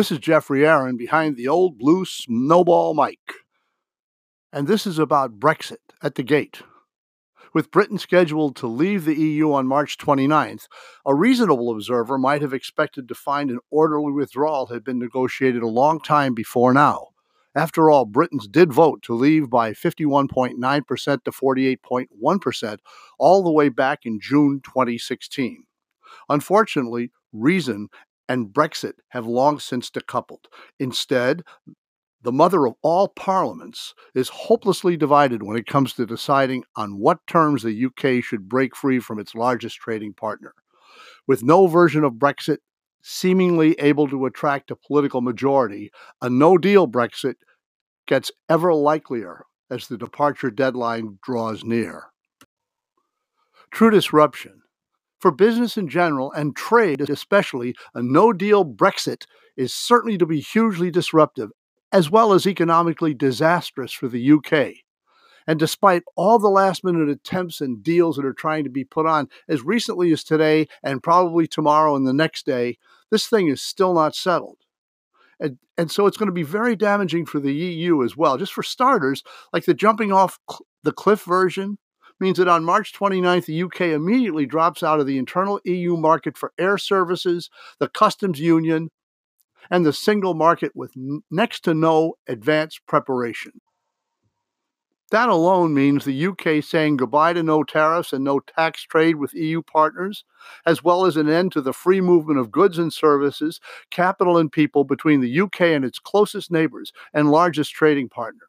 This is Jeffrey Arend behind the old blue snowball mic. And this is about Brexit at the gate. With Britain scheduled to leave the EU on March 29th, a reasonable observer might have expected to find an orderly withdrawal had been negotiated a long time before now. After all, Britons did vote to leave by 51.9% to 48.1%, all the way back in June 2016. Unfortunately, reason and Brexit have long since decoupled. Instead, the mother of all parliaments is hopelessly divided when it comes to deciding on what terms the UK should break free from its largest trading partner. With no version of Brexit seemingly able to attract a political majority, a no deal Brexit gets ever likelier as the departure deadline draws near. True disruption. For business in general and trade especially, a no deal Brexit is certainly to be hugely disruptive as well as economically disastrous for the UK. And despite all the last minute attempts and deals that are trying to be put on as recently as today and probably tomorrow and the next day, this thing is still not settled. And, and so it's going to be very damaging for the EU as well. Just for starters, like the jumping off cl- the cliff version means that on March 29th, the UK immediately drops out of the internal EU market for air services, the customs union, and the single market with next to no advanced preparation. That alone means the UK saying goodbye to no tariffs and no tax trade with EU partners, as well as an end to the free movement of goods and services, capital and people between the UK and its closest neighbors and largest trading partner.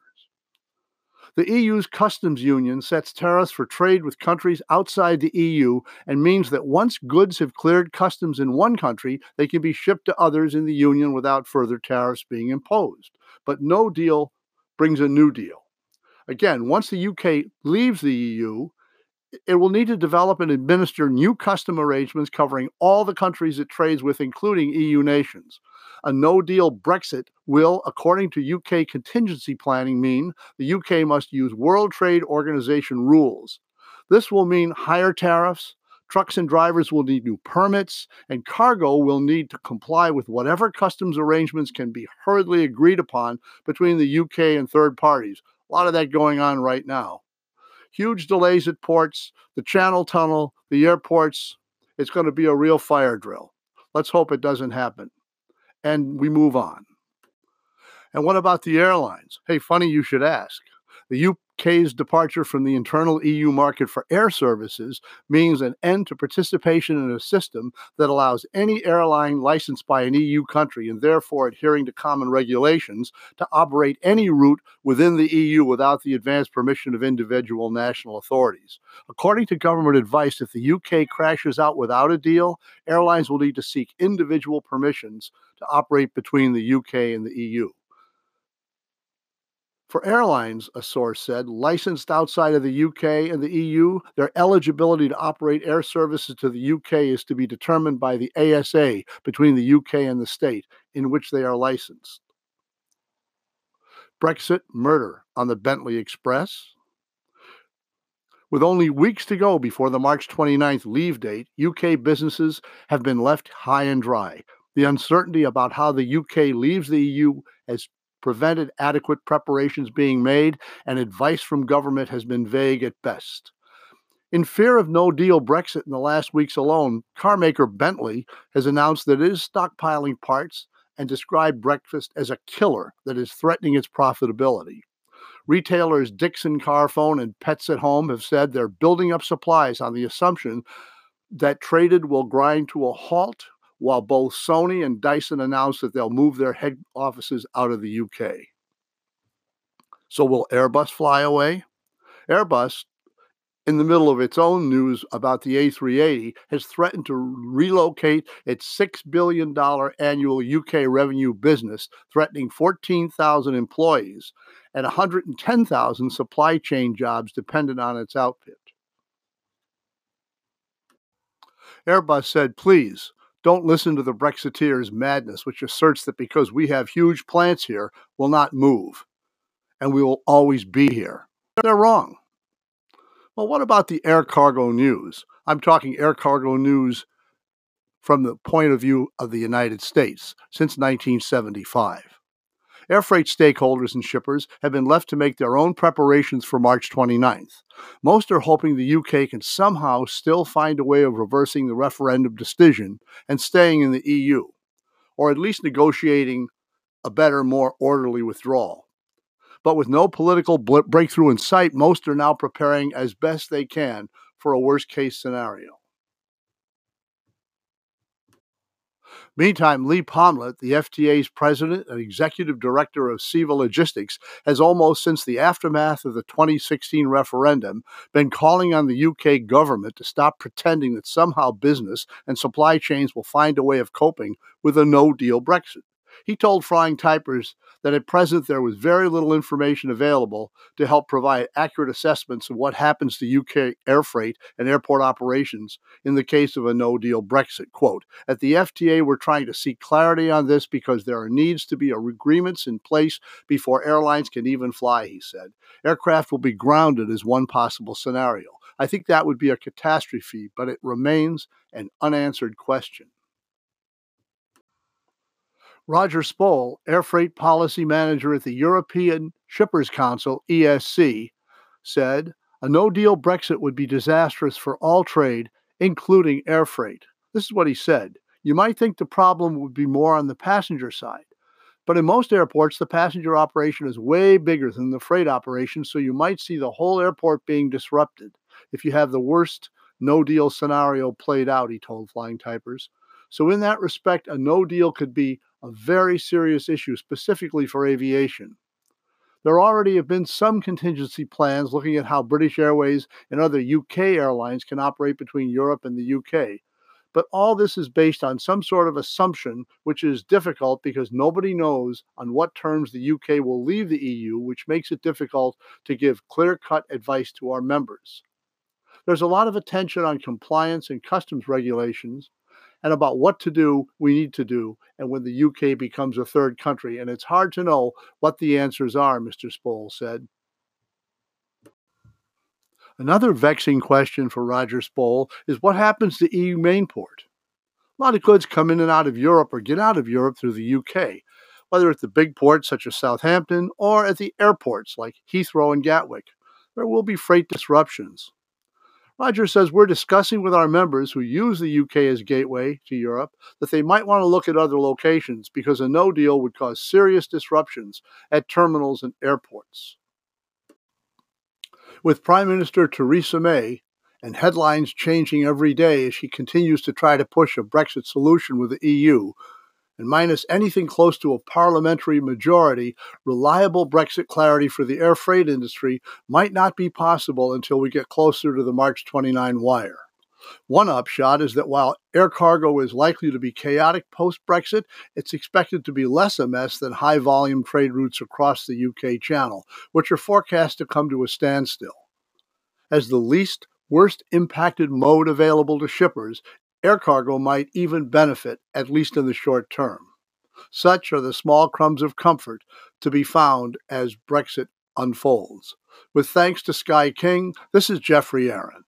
The EU's customs union sets tariffs for trade with countries outside the EU and means that once goods have cleared customs in one country, they can be shipped to others in the union without further tariffs being imposed. But no deal brings a new deal. Again, once the UK leaves the EU, it will need to develop and administer new custom arrangements covering all the countries it trades with, including EU nations. A no deal Brexit will, according to UK contingency planning, mean the UK must use World Trade Organization rules. This will mean higher tariffs, trucks and drivers will need new permits, and cargo will need to comply with whatever customs arrangements can be hurriedly agreed upon between the UK and third parties. A lot of that going on right now huge delays at ports, the Channel Tunnel, the airports. It's going to be a real fire drill. Let's hope it doesn't happen. And we move on. And what about the airlines? Hey, funny you should ask. The UK's departure from the internal EU market for air services means an end to participation in a system that allows any airline licensed by an EU country and therefore adhering to common regulations to operate any route within the EU without the advance permission of individual national authorities. According to government advice, if the UK crashes out without a deal, airlines will need to seek individual permissions to operate between the UK and the EU. For airlines, a source said, licensed outside of the UK and the EU, their eligibility to operate air services to the UK is to be determined by the ASA between the UK and the state in which they are licensed. Brexit murder on the Bentley Express. With only weeks to go before the March 29th leave date, UK businesses have been left high and dry. The uncertainty about how the UK leaves the EU has prevented adequate preparations being made, and advice from government has been vague at best. In fear of no deal Brexit in the last weeks alone, carmaker Bentley has announced that it is stockpiling parts and described Brexit as a killer that is threatening its profitability. Retailers Dixon Carphone and Pets at Home have said they're building up supplies on the assumption that traded will grind to a halt while both Sony and Dyson announced that they'll move their head offices out of the UK. So, will Airbus fly away? Airbus, in the middle of its own news about the A380, has threatened to relocate its $6 billion annual UK revenue business, threatening 14,000 employees and 110,000 supply chain jobs dependent on its output. Airbus said, please, don't listen to the Brexiteers' madness, which asserts that because we have huge plants here, we'll not move and we will always be here. They're wrong. Well, what about the air cargo news? I'm talking air cargo news from the point of view of the United States since 1975. Air freight stakeholders and shippers have been left to make their own preparations for March 29th. Most are hoping the UK can somehow still find a way of reversing the referendum decision and staying in the EU, or at least negotiating a better, more orderly withdrawal. But with no political breakthrough in sight, most are now preparing as best they can for a worst case scenario. Meantime, Lee Pomlett, the FTA's president and executive director of CEVA Logistics, has almost since the aftermath of the 2016 referendum been calling on the UK government to stop pretending that somehow business and supply chains will find a way of coping with a no deal Brexit. He told Flying Typers that at present there was very little information available to help provide accurate assessments of what happens to UK air freight and airport operations in the case of a no deal Brexit. Quote At the FTA, we're trying to seek clarity on this because there needs to be agreements in place before airlines can even fly, he said. Aircraft will be grounded as one possible scenario. I think that would be a catastrophe, but it remains an unanswered question. Roger Spohl, Air Freight Policy Manager at the European Shippers Council, ESC, said a no deal Brexit would be disastrous for all trade, including air freight. This is what he said. You might think the problem would be more on the passenger side, but in most airports, the passenger operation is way bigger than the freight operation, so you might see the whole airport being disrupted if you have the worst no deal scenario played out, he told Flying Typers. So, in that respect, a no deal could be a very serious issue, specifically for aviation. There already have been some contingency plans looking at how British Airways and other UK airlines can operate between Europe and the UK. But all this is based on some sort of assumption, which is difficult because nobody knows on what terms the UK will leave the EU, which makes it difficult to give clear cut advice to our members. There's a lot of attention on compliance and customs regulations, and about what to do we need to do and when the UK becomes a third country. And it's hard to know what the answers are, Mr. Spohl said. Another vexing question for Roger Spohl is what happens to EU mainport? A lot of goods come in and out of Europe or get out of Europe through the UK, whether at the big ports such as Southampton or at the airports like Heathrow and Gatwick. There will be freight disruptions. Roger says we're discussing with our members who use the UK as gateway to Europe that they might want to look at other locations because a no deal would cause serious disruptions at terminals and airports. With Prime Minister Theresa May and headlines changing every day as she continues to try to push a Brexit solution with the EU, and minus anything close to a parliamentary majority, reliable Brexit clarity for the air freight industry might not be possible until we get closer to the March 29 wire. One upshot is that while air cargo is likely to be chaotic post Brexit, it's expected to be less a mess than high volume trade routes across the UK Channel, which are forecast to come to a standstill. As the least worst impacted mode available to shippers, Air cargo might even benefit, at least in the short term. Such are the small crumbs of comfort to be found as Brexit unfolds. With thanks to Sky King, this is Jeffrey Arend.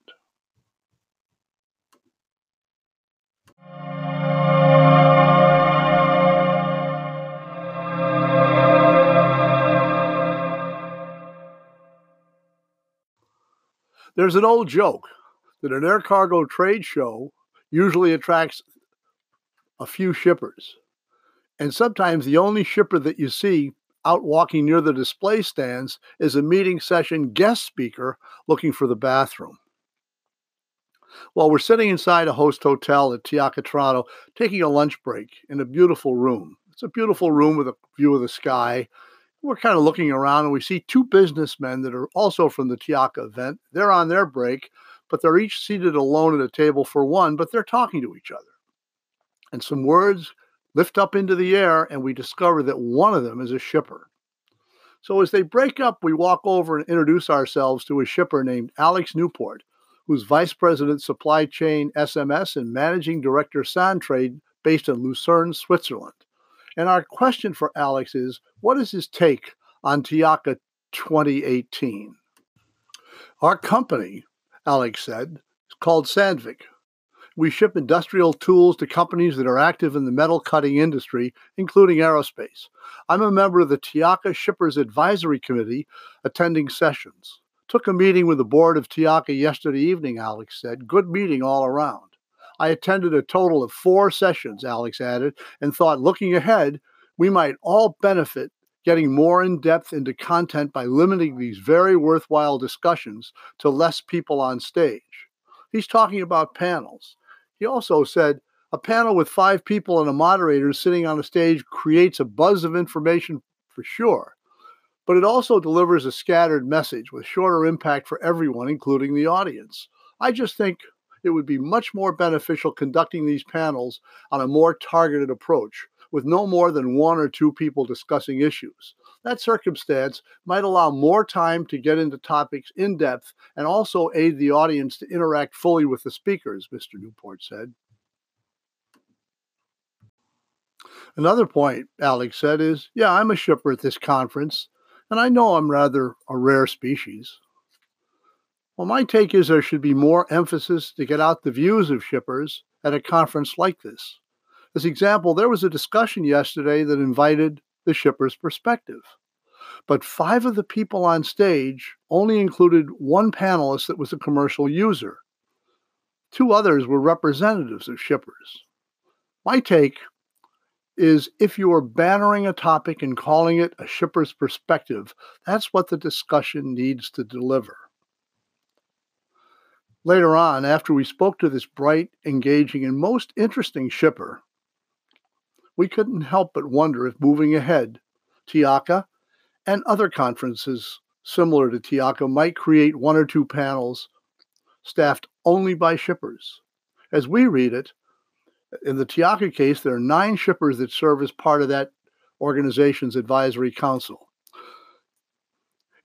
There's an old joke that an air cargo trade show usually attracts a few shippers. And sometimes the only shipper that you see out walking near the display stands is a meeting session guest speaker looking for the bathroom. Well, we're sitting inside a host hotel at Toronto taking a lunch break in a beautiful room. It's a beautiful room with a view of the sky. We're kind of looking around and we see two businessmen that are also from the TIACA event. They're on their break but they're each seated alone at a table for one, but they're talking to each other. And some words lift up into the air, and we discover that one of them is a shipper. So as they break up, we walk over and introduce ourselves to a shipper named Alex Newport, who's Vice President Supply Chain SMS and Managing Director Santrade based in Lucerne, Switzerland. And our question for Alex is what is his take on TIACA 2018? Our company Alex said, is called Sandvik. We ship industrial tools to companies that are active in the metal cutting industry, including aerospace. I'm a member of the TIACA Shippers Advisory Committee attending sessions. Took a meeting with the board of TIACA yesterday evening, Alex said. Good meeting all around. I attended a total of four sessions, Alex added, and thought looking ahead, we might all benefit getting more in depth into content by limiting these very worthwhile discussions to less people on stage. He's talking about panels. He also said a panel with five people and a moderator sitting on a stage creates a buzz of information for sure, but it also delivers a scattered message with shorter impact for everyone, including the audience. I just think it would be much more beneficial conducting these panels on a more targeted approach with no more than one or two people discussing issues. That circumstance might allow more time to get into topics in depth and also aid the audience to interact fully with the speakers, Mr. Newport said. Another point, Alex said, is yeah, I'm a shipper at this conference, and I know I'm rather a rare species. Well, my take is there should be more emphasis to get out the views of shippers at a conference like this. As example, there was a discussion yesterday that invited the shipper's perspective. But five of the people on stage only included one panelist that was a commercial user. Two others were representatives of shippers. My take is if you are bannering a topic and calling it a shipper's perspective, that's what the discussion needs to deliver. Later on, after we spoke to this bright, engaging, and most interesting shipper, we couldn't help but wonder if moving ahead, TIACA and other conferences similar to TIACA might create one or two panels staffed only by shippers. As we read it, in the TIACA case, there are nine shippers that serve as part of that organization's advisory council.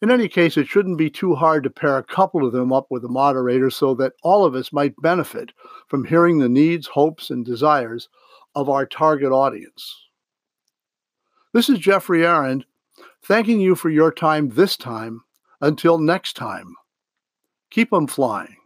In any case, it shouldn't be too hard to pair a couple of them up with a moderator so that all of us might benefit from hearing the needs, hopes, and desires of our target audience. This is Jeffrey Arend, thanking you for your time this time. Until next time, keep them flying.